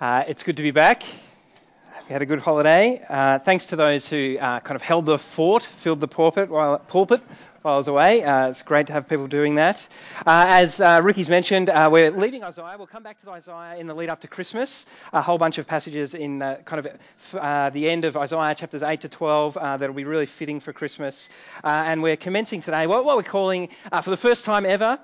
Uh, it's good to be back. We had a good holiday. Uh, thanks to those who uh, kind of held the fort, filled the pulpit while, pulpit while I was away. Uh, it's great to have people doing that. Uh, as uh, Ricky's mentioned, we're leaving Isaiah. We'll come back to Isaiah in the lead up to Christmas. A whole bunch of passages in kind of the end of Isaiah, chapters 8 to 12, that'll be really fitting for Christmas. and we're commencing today what, what we're calling, for the first time ever,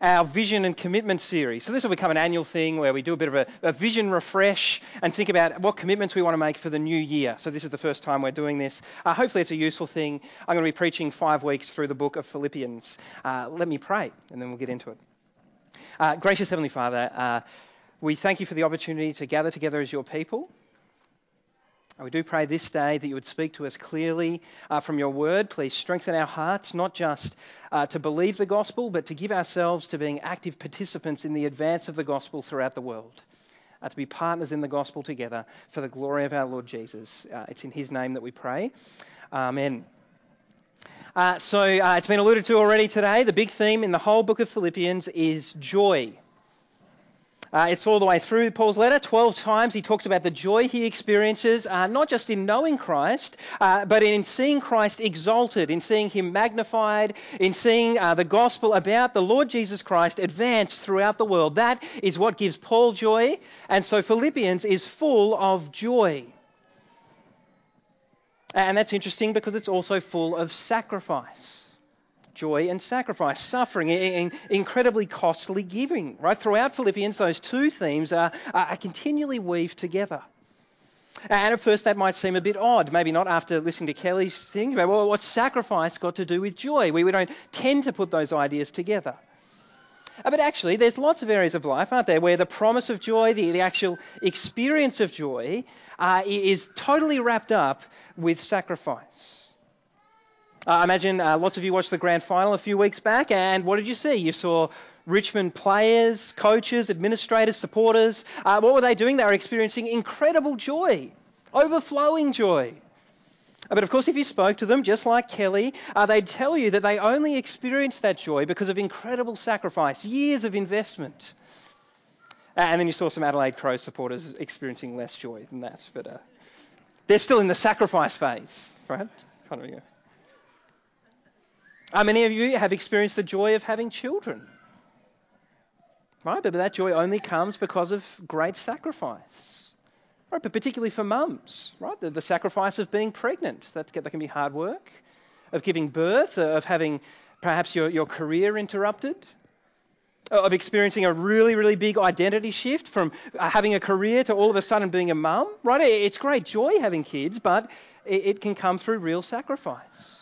our vision and commitment series. So this will become an annual thing where we do a bit of a, a, vision refresh and think about what commitments we want to make for the new year. So this is the first time we're doing this. Uh, hopefully it's a useful thing. I'm going to be preaching five weeks through the book of Philippians. Uh, let me pray and then we'll get into it. Uh, gracious Heavenly Father, uh, we thank you for the opportunity to gather together as your people. We do pray this day that you would speak to us clearly uh, from your word. Please strengthen our hearts, not just uh, to believe the gospel, but to give ourselves to being active participants in the advance of the gospel throughout the world. Uh, to be partners in the gospel together for the glory of our Lord Jesus. Uh, it's in his name that we pray. Amen. Uh, so uh, it's been alluded to already today. The big theme in the whole book of Philippians is joy. Uh, it's all the way through Paul's letter. Twelve times he talks about the joy he experiences, uh, not just in knowing Christ, uh, but in seeing Christ exalted, in seeing him magnified, in seeing uh, the gospel about the Lord Jesus Christ advance throughout the world. That is what gives Paul joy. And so Philippians is full of joy. And that's interesting because it's also full of sacrifice joy and sacrifice, suffering, and incredibly costly giving. Right throughout Philippians, those two themes are, are continually weaved together. And at first, that might seem a bit odd. Maybe not after listening to Kelly's thing about well, what's sacrifice got to do with joy? We, we don't tend to put those ideas together. Uh, but actually, there's lots of areas of life, aren't there, where the promise of joy, the, the actual experience of joy, uh, is totally wrapped up with sacrifice. Uh, I imagine uh, lots of you watched the grand final a few weeks back, and what did you see? You saw Richmond players, coaches, administrators, supporters. Uh, what were they doing? They were experiencing incredible joy, overflowing joy. Uh, but of course, if you spoke to them, just like Kelly, uh, they'd tell you that they only experienced that joy because of incredible sacrifice, years of investment. And then you saw some Adelaide Crows supporters experiencing less joy than that. But they're still in the sacrifice phase, right? Kind of, yeah. How many of you have experienced the joy of having children? Right? But that joy only comes because of great sacrifice. Right? But particularly for mums, right? The, the sacrifice of being pregnant. That, that can be hard work. Of giving birth, uh, of having perhaps your, your career interrupted. Uh, of experiencing a really, really big identity shift from having a career to all of a sudden being a mum, right? It's great joy having kids, but it can come through real sacrifice.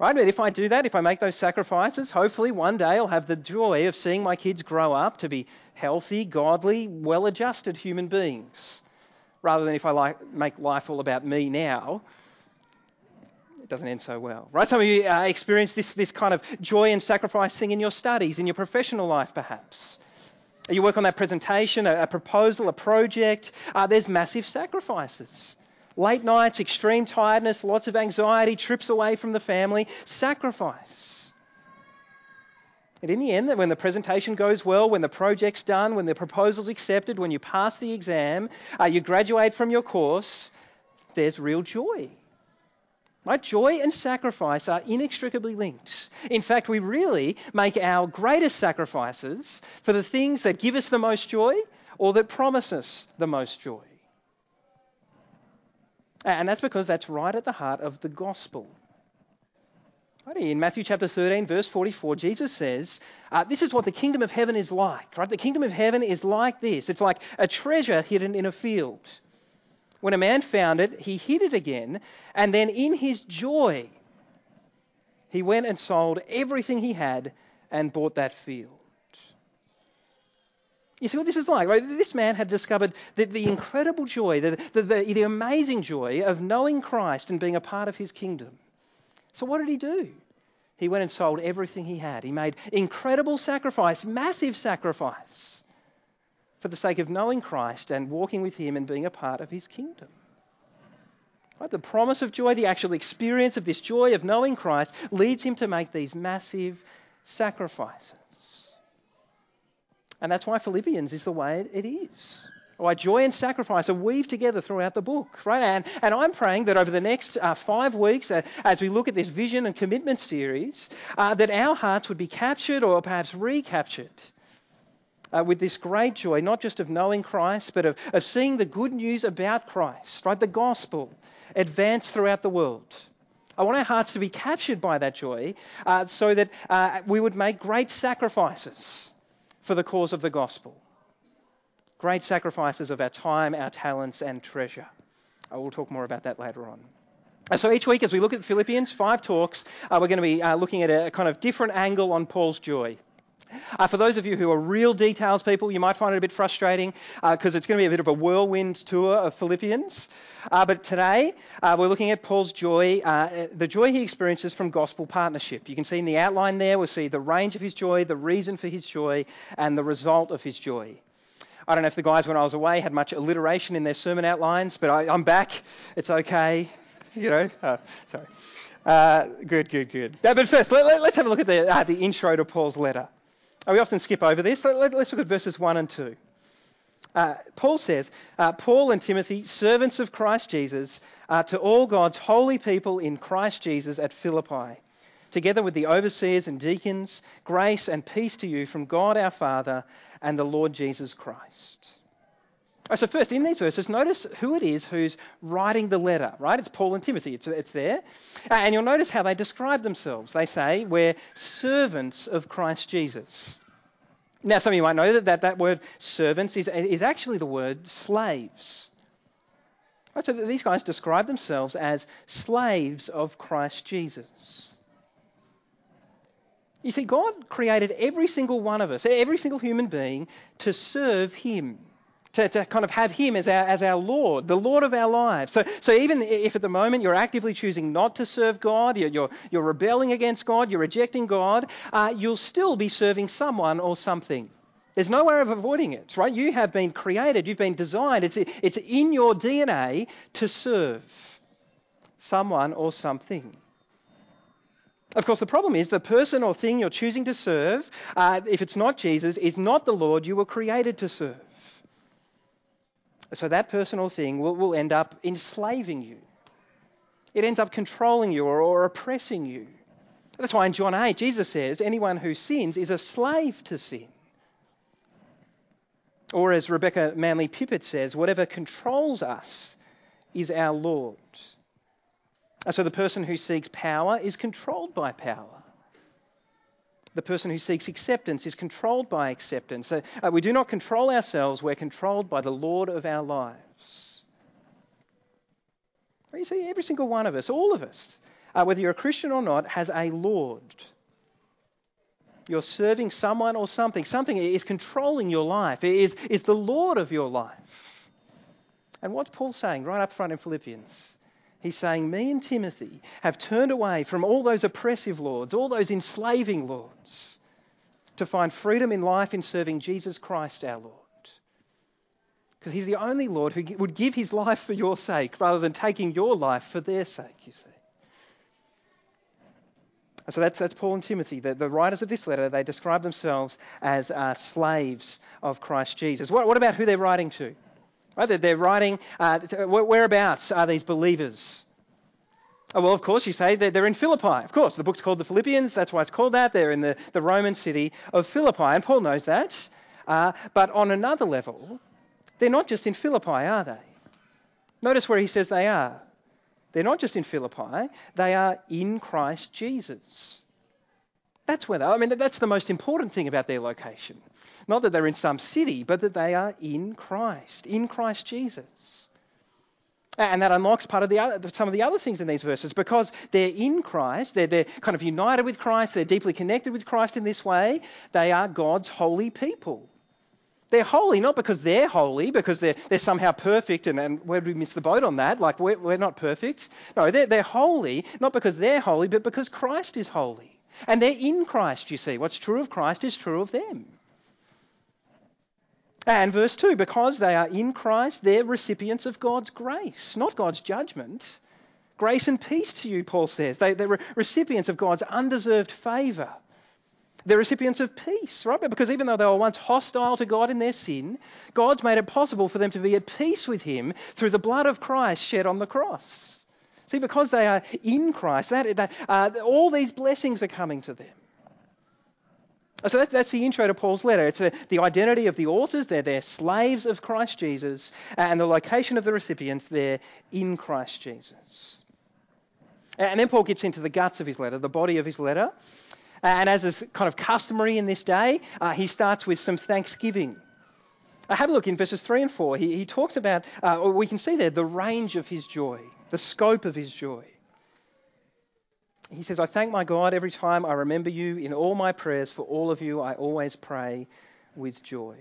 Right? But if I do that, if I make those sacrifices, hopefully one day I'll have the joy of seeing my kids grow up to be healthy, godly, well adjusted human beings. Rather than if I like, make life all about me now, it doesn't end so well. Right? Some of you uh, experience this, this kind of joy and sacrifice thing in your studies, in your professional life, perhaps. You work on that presentation, a, a proposal, a project. Uh, there's massive sacrifices. Late nights, extreme tiredness, lots of anxiety, trips away from the family, sacrifice. And in the end, when the presentation goes well, when the project's done, when the proposal's accepted, when you pass the exam, uh, you graduate from your course, there's real joy. Right? Joy and sacrifice are inextricably linked. In fact, we really make our greatest sacrifices for the things that give us the most joy or that promise us the most joy. And that's because that's right at the heart of the gospel. In Matthew chapter 13, verse 44, Jesus says, uh, This is what the kingdom of heaven is like. Right? The kingdom of heaven is like this it's like a treasure hidden in a field. When a man found it, he hid it again, and then in his joy, he went and sold everything he had and bought that field. You see what this is like? Right? This man had discovered the, the incredible joy, the, the, the, amazing joy of knowing Christ and being a part of his kingdom. So, what did he do? He went and sold everything he had. He made incredible sacrifice, massive sacrifice, for the sake of knowing Christ and walking with him and being a part of his kingdom. Right? The promise of joy, the actual experience of this joy of knowing Christ, leads him to make these massive sacrifices. And that's why Philippians is the way it is. Why joy and sacrifice are weaved together throughout the book, right? And, and I'm praying that over the next uh, five weeks, uh, as we look at this vision and commitment series, uh, that our hearts would be captured or perhaps recaptured uh, with this great joy, not just of knowing Christ, but of, of seeing the good news about Christ, right? The gospel advance throughout the world. I want our hearts to be captured by that joy uh, so that uh, we would make great sacrifices for the cause of the gospel. Great sacrifices of our time, our talents, and treasure. I will talk more about that later on. So each week, as we look at Philippians, five talks, uh, we're going to be uh, looking at a kind of different angle on Paul's joy. Uh, for those of you who are real details people, you might find it a bit frustrating because uh, it's going to be a bit of a whirlwind tour of Philippians. Uh, but today, uh, we're looking at Paul's joy, uh, the joy he experiences from gospel partnership. You can see in the outline there, we'll see the range of his joy, the reason for his joy, and the result of his joy. I don't know if the guys, when I was away, had much alliteration in their sermon outlines, but I, am back. It's okay. You know, uh, sorry. good, good, good. but first, let, us have a look at the, the intro to Paul's letter. We often skip over this. Let, us look at verses 1 and 2. Uh, Paul says, uh, Paul and Timothy, servants of Christ Jesus, uh, to all God's holy people in Christ Jesus at Philippi, together with the overseers and deacons, grace and peace to you from God our Father and the Lord Jesus Christ. Right, so first, in these verses, notice who it is who's writing the letter, right? It's Paul and Timothy. It's, it's there. Uh, and you'll notice how they describe themselves. They say, we're servants of Christ Jesus. Now, some of you might know that that, that word servants is, is actually the word slaves. Right, so these guys describe themselves as slaves of Christ Jesus. You see, God created every single one of us, every single human being, to serve Him to, to kind of have Him as our, as our Lord, the Lord of our lives. So, so even if at the moment you're actively choosing not to serve God, you're, you're, you're rebelling against God, you're rejecting God, uh, you'll still be serving someone or something. There's no way of avoiding it, right? You have been created, you've been designed, it's, it's in your DNA to serve someone or something. Of course, the problem is the person or thing you're choosing to serve, uh, if it's not Jesus, is not the Lord you were created to serve. So that personal thing will, will end up enslaving you. It ends up controlling you or, or oppressing you. That's why in John 8, Jesus says, anyone who sins is a slave to sin. Or as Rebecca Manley Pippert says, whatever controls us is our Lord. so the person who seeks power is controlled by power. The person who seeks acceptance is controlled by acceptance. So, uh, we do not control ourselves, we're controlled by the Lord of our lives. You see, every single one of us, all of us, uh, whether you're a Christian or not, has a Lord. You're serving someone or something. Something is controlling your life, it is, is the Lord of your life. And what's Paul saying right up front in Philippians? He's saying, Me and Timothy have turned away from all those oppressive lords, all those enslaving lords, to find freedom in life in serving Jesus Christ our Lord. Because he's the only Lord who would give his life for your sake rather than taking your life for their sake, you see. So that's, that's Paul and Timothy. The, the writers of this letter, they describe themselves as uh, slaves of Christ Jesus. What, what about who they're writing to? Right? They're writing, uh, whereabouts are these believers? Oh, well, of course, you say they're in Philippi. Of course, the book's called the Philippians. That's why it's called that. They're in the, the Roman city of Philippi. And Paul knows that. Uh, but on another level, they're not just in Philippi, are they? Notice where he says they are. They're not just in Philippi, they are in Christ Jesus. That's where they are. I mean, that's the most important thing about their location. Not that they're in some city, but that they are in Christ, in Christ Jesus. And that unlocks part of the other, some of the other things in these verses because they're in Christ, they're, they're kind of united with Christ, they're deeply connected with Christ in this way. They are God's holy people. They're holy not because they're holy, because they're, they're somehow perfect, and, and where did we miss the boat on that? Like, we're, we're not perfect. No, they're, they're holy not because they're holy, but because Christ is holy. And they're in Christ, you see. What's true of Christ is true of them. And verse 2 because they are in Christ, they're recipients of God's grace, not God's judgment. Grace and peace to you, Paul says. They, are recipients of God's undeserved favour. They're recipients of peace, right? Because even though they were once hostile to God in their sin, God's made it possible for them to be at peace with Him through the blood of Christ shed on the cross. See, because they are in Christ, that, that uh, all these blessings are coming to them. So that's, that's the intro to Paul's letter. It's a, the identity of the authors, they're, they're slaves of Christ Jesus, and the location of the recipients, they're in Christ Jesus. And then Paul gets into the guts of his letter, the body of his letter. And as is kind of customary in this day, uh, he starts with some thanksgiving. Uh, have a look in verses 3 and 4. He, he talks about, uh, we can see there, the range of his joy, the scope of his joy. He says, I thank my God every time I remember you. In all my prayers for all of you, I always pray with joy.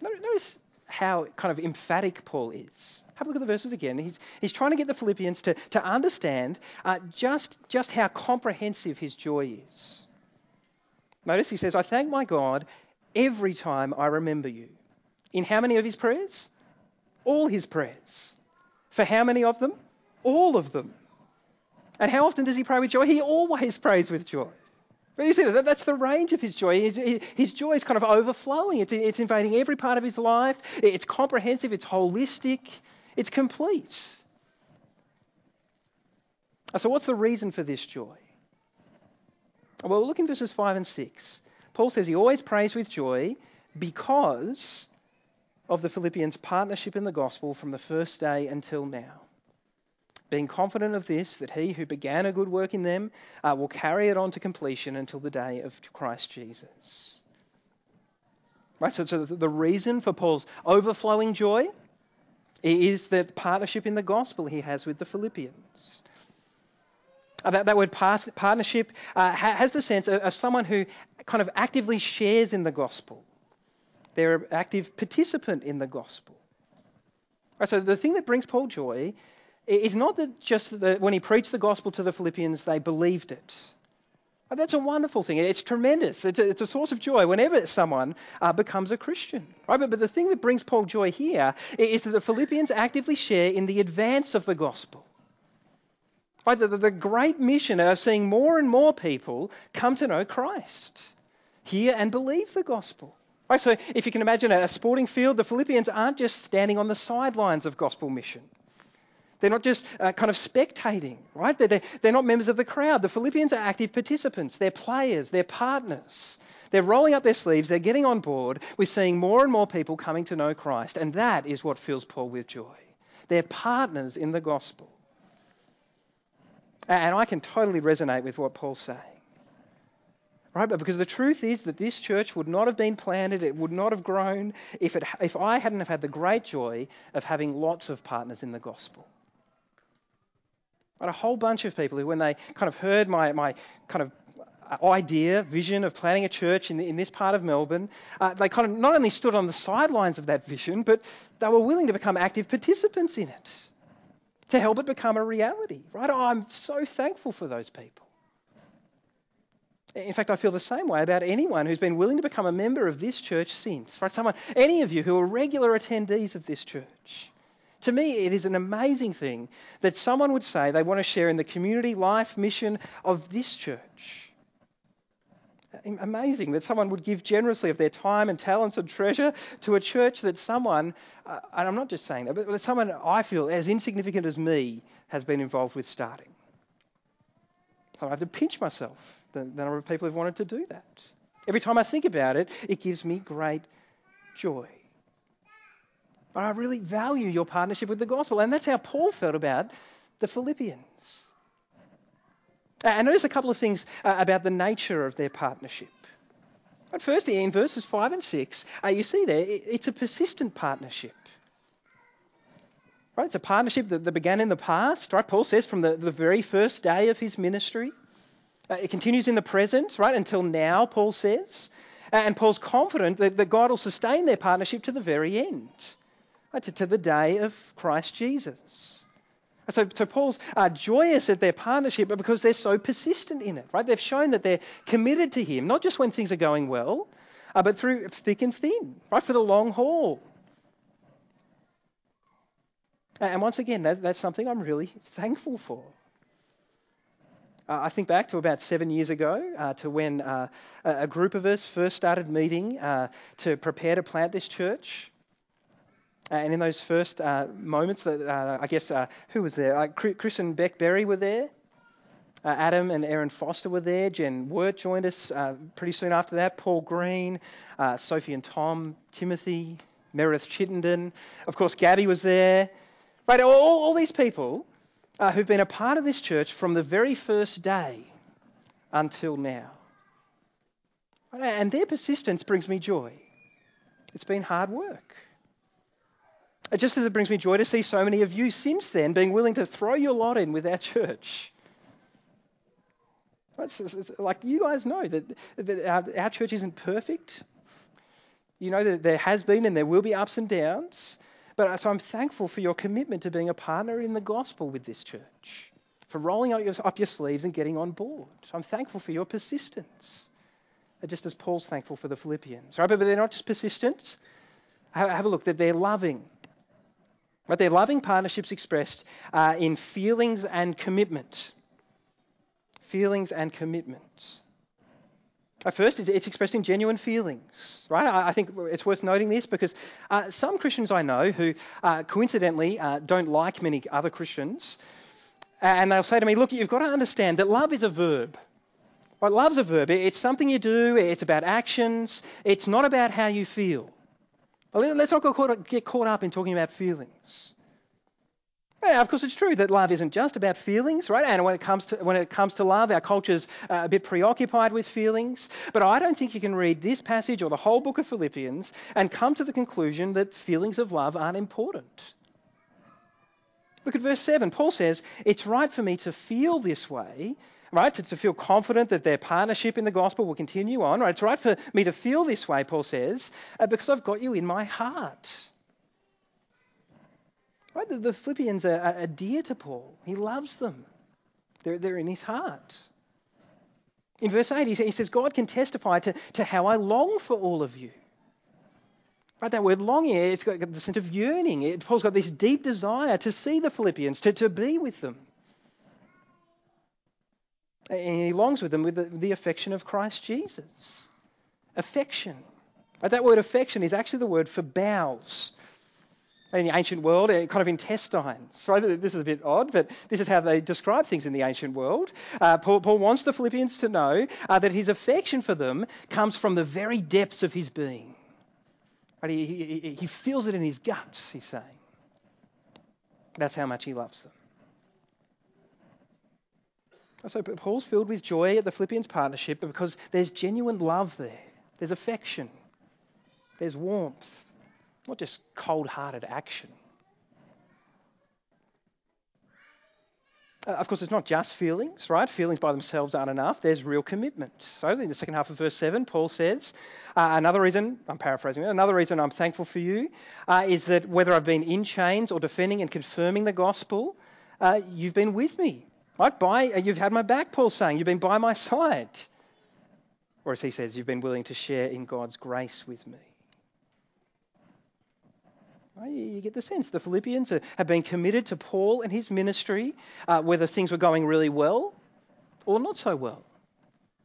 Notice how kind of emphatic Paul is. Have a look at the verses again. He's, he's trying to get the Philippians to, to understand uh, just, just how comprehensive his joy is. Notice he says, I thank my God every time I remember you. In how many of his prayers? All his prayers. For how many of them? All of them. And how often does he pray with joy? He always prays with joy. But you see, that, that's the range of his joy. His, his joy is kind of overflowing. It's, it's invading every part of his life. It's comprehensive. It's holistic. It's complete. So, what's the reason for this joy? Well, look in verses 5 and 6. Paul says he always prays with joy because of the Philippians' partnership in the gospel from the first day until now being confident of this, that he who began a good work in them uh, will carry it on to completion until the day of Christ Jesus. Right, so, so the reason for Paul's overflowing joy is that partnership in the gospel he has with the Philippians. That, word partnership uh, has the sense of, of someone who kind of actively shares in the gospel. They're an active participant in the gospel. Right, so the thing that brings Paul joy is not that just that when he preached the gospel to the Philippians, they believed it. That's a wonderful thing. It's tremendous. It's a, it's a source of joy whenever someone uh, becomes a Christian. Right? But, but the thing that brings Paul joy here is that the Philippians actively share in the advance of the gospel. Right? The, the, the great mission of seeing more and more people come to know Christ, hear and believe the gospel. Right? So if you can imagine a sporting field, the Philippians aren't just standing on the sidelines of gospel mission. They're not just uh, kind of spectating, right? They're, they're not members of the crowd. The Philippians are active participants. They're players. They're partners. They're rolling up their sleeves. They're getting on board We're seeing more and more people coming to know Christ. And that is what fills Paul with joy. They're partners in the gospel. And I can totally resonate with what Paul's saying. Right? But because the truth is that this church would not have been planted, it would not have grown if, it, if I hadn't have had the great joy of having lots of partners in the gospel. Right? A whole bunch of people who, when they kind of heard my, my kind of idea, vision of planting a church in, in this part of Melbourne, uh, they kind of not only stood on the sidelines of that vision, but they were willing to become active participants in it to help it become a reality. Right? I'm so thankful for those people. In fact, I feel the same way about anyone who's been willing to become a member of this church since. Right? Someone, any of you who are regular attendees of this church. To me, it is an amazing thing that someone would say they want to share in the community life mission of this church. Amazing that someone would give generously of their time and talents and treasure to a church that someone, uh, and I'm not just saying that, but that someone I feel as insignificant as me has been involved with starting. I have to pinch myself the, the number of people who've wanted to do that. Every time I think about it, it gives me great joy. But I really value your partnership with the gospel. And that's how Paul felt about the Philippians. And notice a couple of things uh, about the nature of their partnership. But firstly, in verses 5 and 6, uh, you see there, it's a persistent partnership. Right? It's a partnership that, began in the past, right? Paul says from the, the very first day of his ministry. Uh, it continues in the present, right, until now, Paul says. And Paul's confident that, that God will sustain their partnership to the very end to, to the day of Christ Jesus. So, so Paul's uh, joyous at their partnership but because they're so persistent in it, right? They've shown that they're committed to him, not just when things are going well, uh, but through thick and thin, right? For the long haul. And once again, that, that's something I'm really thankful for. Uh, I think back to about seven years ago, uh, to when uh, a group of us first started meeting uh, to prepare to plant this church. Uh, and in those first uh, moments, that I guess who was there? Chris and Beck Berry were there. Adam and Aaron Foster were there. Jen Wirt joined us pretty soon after that. Paul Green, Sophie and Tom, Timothy, Meredith Chittenden. Of course, Gabby was there. Right, all, all these people uh, who've been a part of this church from the very first day until now. And their persistence brings me joy. It's been hard work. Just as it brings me joy to see so many of you since then being willing to throw your lot in with our church. It's, it's, it's like you guys know that, that our, our church isn't perfect. You know that there has been and there will be ups and downs. But so I'm thankful for your commitment to being a partner in the gospel with this church, for rolling up your, up your sleeves and getting on board. I'm thankful for your persistence, just as Paul's thankful for the Philippians. Right? But they're not just persistent. Have, a look that they're loving. But they're loving partnerships expressed uh, in feelings and commitment. Feelings and commitment. At first, it's expressed in genuine feelings, right? I think it's worth noting this because uh, some Christians I know who uh, coincidentally uh, don't like many other Christians, and they'll say to me, Look, you've got to understand that love is a verb. Right? Love's a verb. It's something you do, it's about actions, it's not about how you feel. Let's not get caught up in talking about feelings. Yeah, of course, it's true that love isn't just about feelings, right? And when it comes to when it comes to love, our culture's uh, a bit preoccupied with feelings. But I don't think you can read this passage or the whole book of Philippians and come to the conclusion that feelings of love aren't important. Look at verse 7. Paul says, It's right for me to feel this way, right? To, to, feel confident that their partnership in the gospel will continue on, right? It's right for me to feel this way, Paul says, uh, because I've got you in my heart. Right? The, the Philippians are, are, dear to Paul. He loves them. They're, they're in his heart. In verse 8, he says, God can testify to, to how I long for all of you. Right, that word longing, it's got the sense of yearning. It, Paul's got this deep desire to see the Philippians, to, to be with them. And he longs with them with the, the affection of Christ Jesus. Affection. That word affection is actually the word for bowels in the ancient world, kind of intestines. So this is a bit odd, but this is how they describe things in the ancient world. Uh, Paul, Paul, wants the Philippians to know uh, that his affection for them comes from the very depths of his being. Right? He, he, he feels it in his guts, he's saying. That's how much he loves them. So Paul's filled with joy at the Philippians partnership because there's genuine love there. There's affection. There's warmth not just cold hearted action. Uh, of course, it's not just feelings, right? Feelings by themselves aren't enough. There's real commitment. So, in the second half of verse 7, Paul says, uh, Another reason, I'm paraphrasing it, another reason I'm thankful for you uh, is that whether I've been in chains or defending and confirming the gospel, uh, you've been with me. Right? By, uh, you've had my back, Paul's saying. You've been by my side. Or as he says, you've been willing to share in God's grace with me. You get the sense the Philippians have been committed to Paul and his ministry, uh, whether things were going really well or not so well.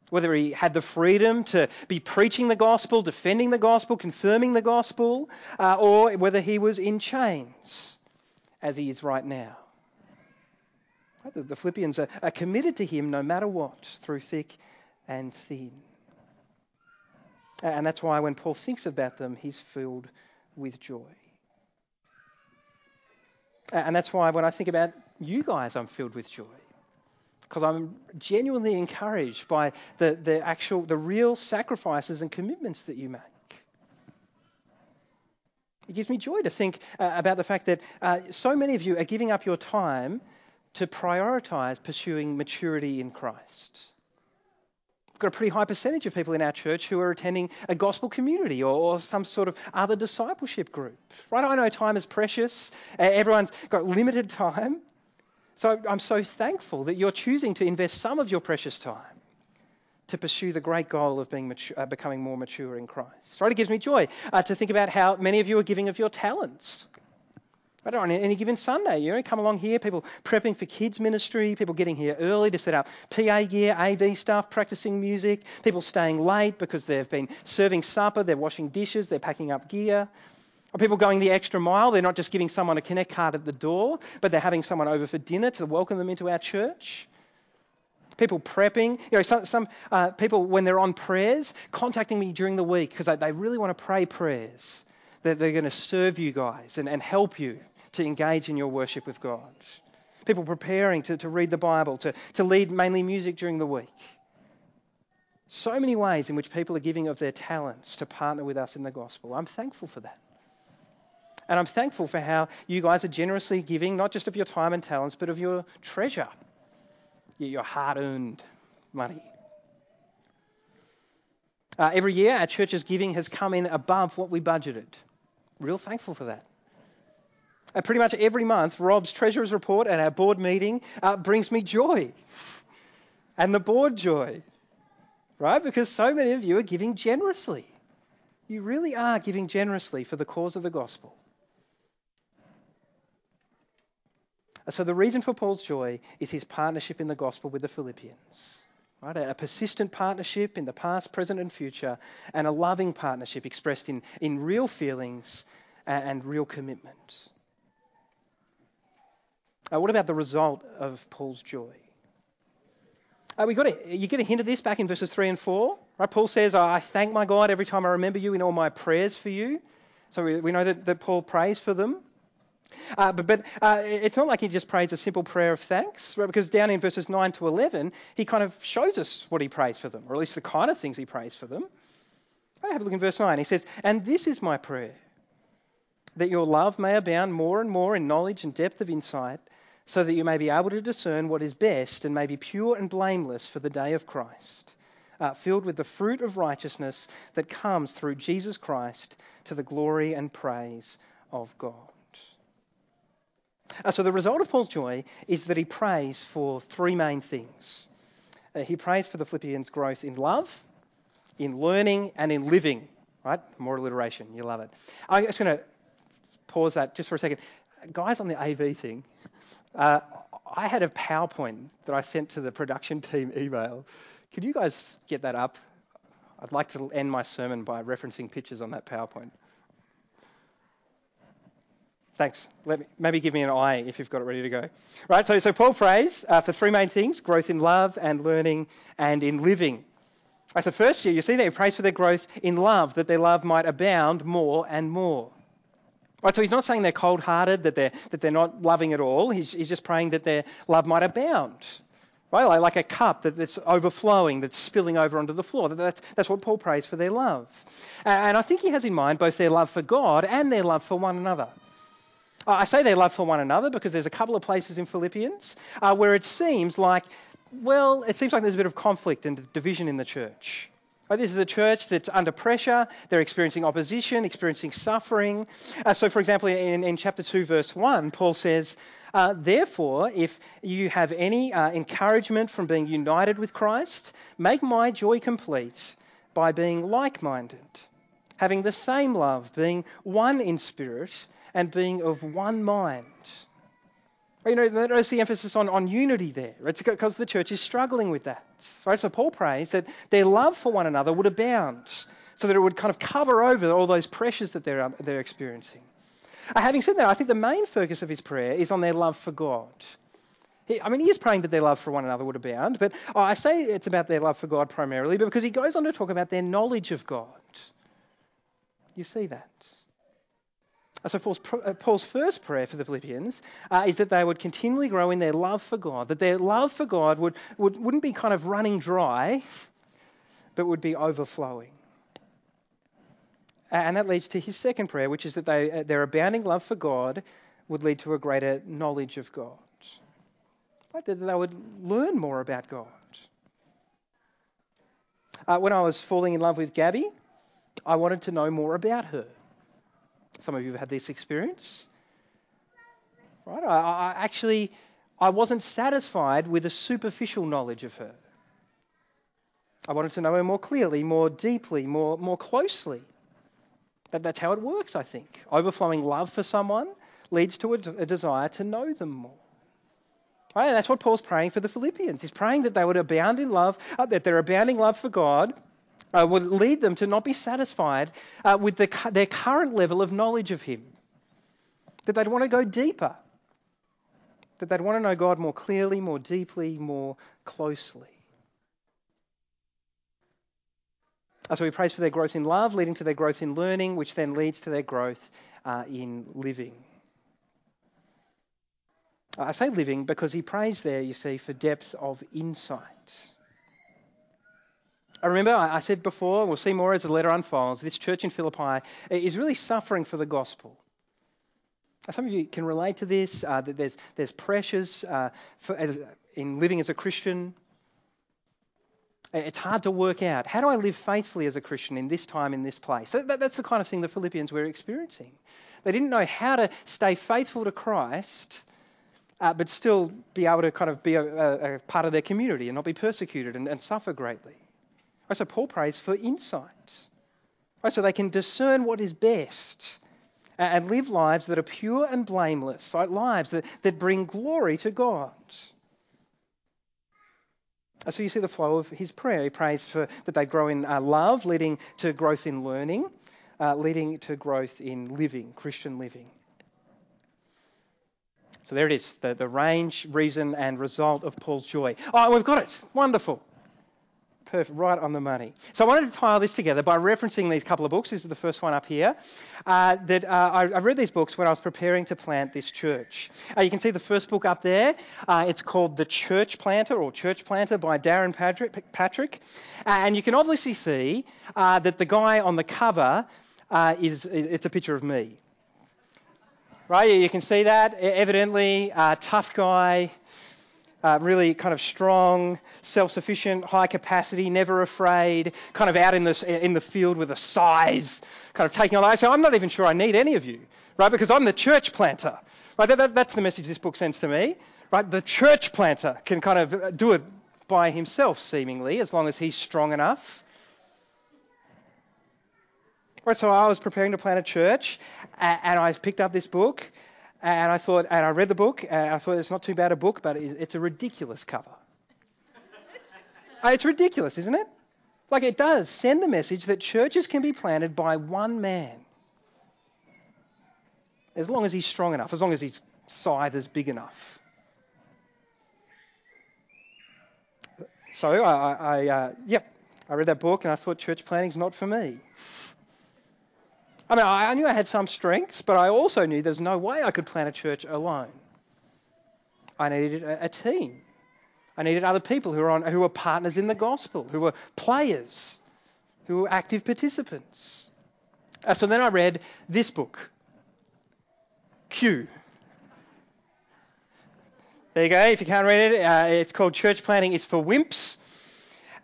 Whether he had the freedom to be preaching the gospel, defending the gospel, confirming the gospel, uh, or whether he was in chains, as he is right now. The Philippians are, are committed to him no matter what, through thick and thin. And that's why when Paul thinks about them, he's filled with joy. And that's why when I think about you guys, I'm filled with joy. Because I'm genuinely encouraged by the, the actual, the real sacrifices and commitments that you make. It gives me joy to think uh, about the fact that uh, so many of you are giving up your time to prioritize pursuing maturity in Christ. We've got a pretty high percentage of people in our church who are attending a gospel community or, or, some sort of other discipleship group. Right? I know time is precious. Everyone's got limited time. So I'm so thankful that you're choosing to invest some of your precious time to pursue the great goal of being mature, uh, becoming more mature in Christ. Right? It gives me joy uh, to think about how many of you are giving of your talents. Don't on any given Sunday, you know, come along here, people prepping for kids ministry, people getting here early to set up PA gear, AV stuff, practicing music, people staying late because they've been serving supper, they're washing dishes, they're packing up gear. Or people going the extra mile, they're not just giving someone a connect card at the door, but they're having someone over for dinner to welcome them into our church. People prepping, you know, some, some uh, people when they're on prayers, contacting me during the week because they, they really want to pray prayers. That they're going to serve you guys and, and help you to engage in your worship with God. People preparing to, to read the Bible, to, to lead mainly music during the week. So many ways in which people are giving of their talents to partner with us in the gospel. I'm thankful for that. And I'm thankful for how you guys are generously giving, not just of your time and talents, but of your treasure, your hard earned money. Uh, every year, our church's giving has come in above what we budgeted. Real thankful for that. Uh, pretty much every month, Rob's treasurer's report and our board meeting uh, brings me joy. And the board joy. Right? Because so many of you are giving generously. You really are giving generously for the cause of the gospel. Uh, so, the reason for Paul's joy is his partnership in the gospel with the Philippians. Right? A persistent partnership in the past, present, and future, and a loving partnership expressed in, in real feelings and, and real commitment. Uh, what about the result of Paul's joy? Uh, we got a, you get a hint of this back in verses 3 and 4. Right? Paul says, I thank my God every time I remember you in all my prayers for you. So we, we know that, that Paul prays for them. Uh, but but uh, it's not like he just prays a simple prayer of thanks, right? because down in verses 9 to 11, he kind of shows us what he prays for them, or at least the kind of things he prays for them. Right, have a look in verse 9. He says, And this is my prayer, that your love may abound more and more in knowledge and depth of insight so that you may be able to discern what is best and may be pure and blameless for the day of Christ, uh, filled with the fruit of righteousness that comes through Jesus Christ to the glory and praise of God. Uh, so, the result of Paul's joy is that he prays for three main things. Uh, he prays for the Philippians' growth in love, in learning, and in living. Right? More alliteration. You love it. I'm just going to pause that just for a second. Guys on the AV thing, uh, I had a PowerPoint that I sent to the production team email. Could you guys get that up? I'd like to end my sermon by referencing pictures on that PowerPoint. Thanks. Me, maybe give me an eye if you've got it ready to go. Right, so, so Paul prays uh, for three main things growth in love and learning and in living. Right, so, first, year, you see there, he prays for their growth in love, that their love might abound more and more. Right, so he's not saying they're cold hearted, that they're, that they're not loving at all. He's, he's just praying that their love might abound. Right, like, a cup that, that's overflowing, that's spilling over onto the floor. That's, that's what Paul prays for their love. And I think he has in mind both their love for God and their love for one another. I say their love for one another because there's a couple of places in Philippians uh, where it seems like, well, it seems like there's a bit of conflict and division in the church. This is a church that's under pressure. They're experiencing opposition, experiencing suffering. Uh, so, for example, in, in, chapter 2, verse 1, Paul says, uh, Therefore, if you have any uh, encouragement from being united with Christ, make my joy complete by being like minded, having the same love, being one in spirit, and being of one mind. You know, notice the emphasis on, on unity there. It's because the church is struggling with that. Right? So Paul prays that their love for one another would abound, so that it would kind of cover over all those pressures that they're, they're experiencing. Uh, having said that, I think the main focus of his prayer is on their love for God. I mean, he is praying that their love for one another would abound, but oh, I say it's about their love for God primarily, because he goes on to talk about their knowledge of God. You see that? So Paul's, uh, Paul's first prayer for the Philippians uh, is that they would continually grow in their love for God, that their love for God would, would, wouldn't be kind of running dry, but would be overflowing. And that leads to his second prayer, which is that they, uh, their abounding love for God would lead to a greater knowledge of God. Right? That they would learn more about God. Uh, when I was falling in love with Gabby, I wanted to know more about her. Some of you have had this experience. Right? I, I actually I wasn't satisfied with a superficial knowledge of her. I wanted to know her more clearly, more deeply, more, more closely. That, that's how it works, I think. Overflowing love for someone leads to a, a desire to know them more. Right? And that's what Paul's praying for the Philippians. He's praying that they would abound in love, uh, that their abounding love for God uh, would lead them to not be satisfied uh, with the, their current level of knowledge of Him. That they'd want to go deeper. That they'd want to know God more clearly, more deeply, more closely. So he prays for their growth in love, leading to their growth in learning, which then leads to their growth uh, in living. I say living because he prays there, you see, for depth of insight. I remember I said before, we'll see more as the letter unfolds, this church in Philippi is really suffering for the gospel. Some of you can relate to this, uh, that there's, there's pressures uh, for, as, in living as a Christian. It's hard to work out. How do I live faithfully as a Christian in this time, in this place? That, that, that's the kind of thing the Philippians were experiencing. They didn't know how to stay faithful to Christ, uh, but still be able to kind of be a, a, a part of their community and not be persecuted and, and suffer greatly. So Paul prays for insight. So they can discern what is best and live lives that are pure and blameless, like lives that, that bring glory to God. So you see the flow of his prayer. He prays for that they grow in uh, love, leading to growth in learning, uh, leading to growth in living, Christian living. So there it is, the, the range, reason, and result of Paul's joy. Oh, we've got it. Wonderful. Perfect, right on the money. So I wanted to tie all this together by referencing these couple of books. This is the first one up here. Uh, that uh, I, I, read these books when I was preparing to plant this church. Uh, you can see the first book up there. Uh, it's called The Church Planter or Church Planter by Darrin Patrick. Patrick. Uh, and you can obviously see uh, that the guy on the cover is it's a picture of me. Right, you can see that. Evidently, tough guy, uh, really kind of strong, self-sufficient, high capacity, never afraid, kind of out in the, in the field with a scythe, kind of taking on. So I'm not even sure I need any of you, right? Because I'm the church planter. Right? That, that, that's the message this book sends to me. Right? The church planter can kind of do it by himself, seemingly, as long as he's strong enough. Right, so I was preparing to plant a church, and I picked up this book, and I thought, and I read the book, and I thought it's not too bad a book, but it's a ridiculous cover. It's ridiculous, isn't it? Like it does send the message that churches can be planted by one man. As long as he's strong enough, as long as his scythe is big enough. So I, I uh, yep, I read that book and I thought church planting's not for me. I mean, I knew I had some strengths, but I also knew there's no way I could plant a church alone. I needed a, team. I needed other people who were, on, who were partners in the gospel, who were players, who were active participants. Uh, so then I read this book, Q. There you go. If you can't read it, uh, it's called Church Planting. It's for Wimps.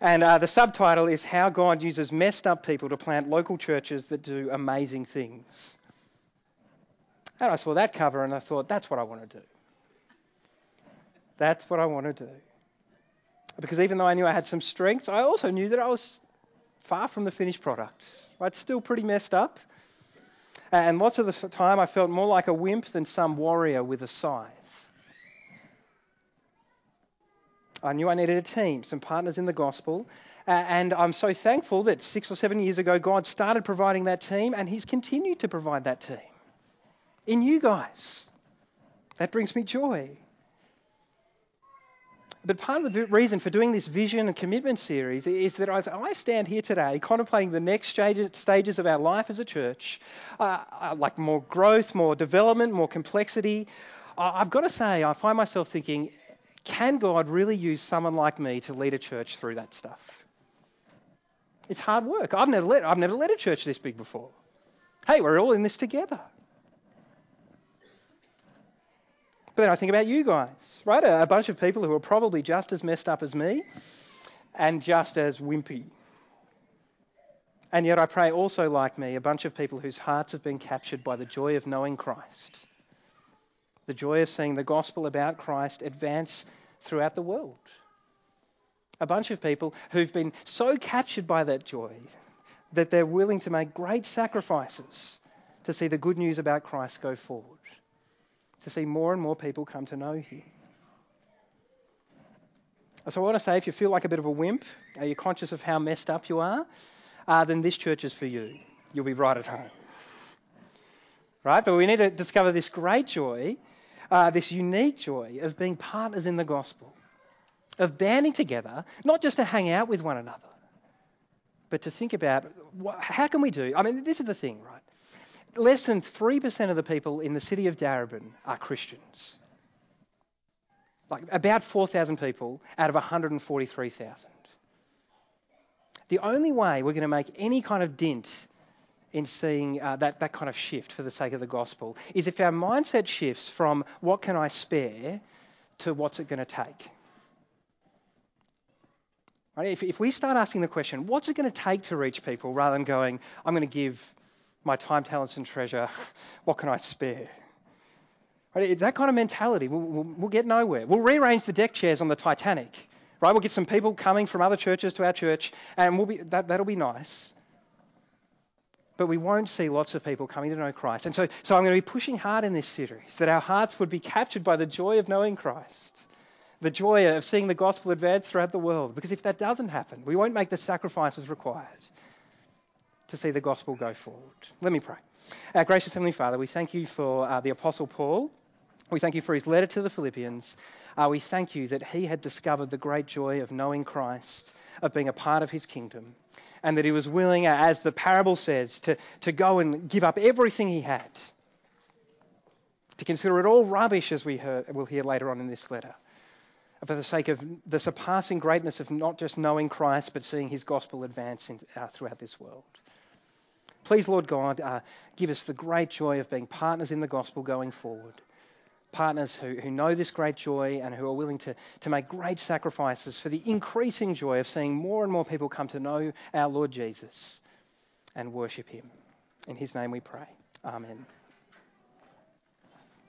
And uh, the subtitle is How God Uses Messed Up People to Plant Local Churches That Do Amazing Things. And I saw that cover and I thought, that's what I want to do. That's what I want to do. Because even though I knew I had some strengths, I also knew that I was far from the finished product. Right? Still pretty messed up. And lots of the time I felt more like a wimp than some warrior with a scythe. I knew I needed a team, some partners in the gospel. Uh, and I'm so thankful that six or seven years ago, God started providing that team, and He's continued to provide that team in you guys. That brings me joy. But part of the reason for doing this vision and commitment series is that as I stand here today contemplating the next stages of our life as a church, uh, uh, like more growth, more development, more complexity, I've got to say, I find myself thinking, can God really use someone like me to lead a church through that stuff? It's hard work. I've never led, I've never led a church this big before. Hey, we're all in this together. But then I think about you guys, right? A, a bunch of people who are probably just as messed up as me and just as wimpy. And yet I pray also, like me, a bunch of people whose hearts have been captured by the joy of knowing Christ the joy of seeing the gospel about Christ advance throughout the world. A bunch of people who've been so captured by that joy that they're willing to make great sacrifices to see the good news about Christ go forward. to see more and more people come to know Him. So I want to say, if you feel like a bit of a wimp, are you conscious of how messed up you are? Uh, then this church is for you. You'll be right at home. Right? But we need to discover this great joy, uh, this unique joy of being partners in the gospel, of banding together, not just to hang out with one another, but to think about what, how can we do? I mean, this is the thing, right? Less than 3% of the people in the city of Darebin are Christians like about 4,000 people out of 143,000. The only way we're going to make any kind of dint in seeing uh, that, that kind of shift for the sake of the gospel is if our mindset shifts from what can I spare to what's it going to take. Right? If, if we start asking the question, what's it going to take to reach people, rather than going, I'm going to give my time, talents, and treasure, what can I spare? Right? That kind of mentality, we'll, we'll, we'll get nowhere. We'll rearrange the deck chairs on the Titanic. Right? We'll get some people coming from other churches to our church, and we'll be, that, that'll be nice. But we won't see lots of people coming to know Christ. And so, so I'm going to be pushing hard in this series that our hearts would be captured by the joy of knowing Christ, the joy of seeing the gospel advance throughout the world. Because if that doesn't happen, we won't make the sacrifices required to see the gospel go forward. Let me pray. Our gracious Heavenly Father, we thank you for uh, the Apostle Paul we thank you for his letter to the Philippians. Uh, we thank you that he had discovered the great joy of knowing Christ, of being a part of his kingdom, and that he was willing, as the parable says, to, to go and give up everything he had, to consider it all rubbish, as we heard, we'll hear later on in this letter, for the sake of the surpassing greatness of not just knowing Christ, but seeing his gospel advance in, uh, throughout this world. Please, Lord God, uh, give us the great joy of being partners in the gospel going forward partners who, who know this great joy and who are willing to, to make great sacrifices for the increasing joy of seeing more and more people come to know our Lord Jesus and worship him. In his name we pray. Amen.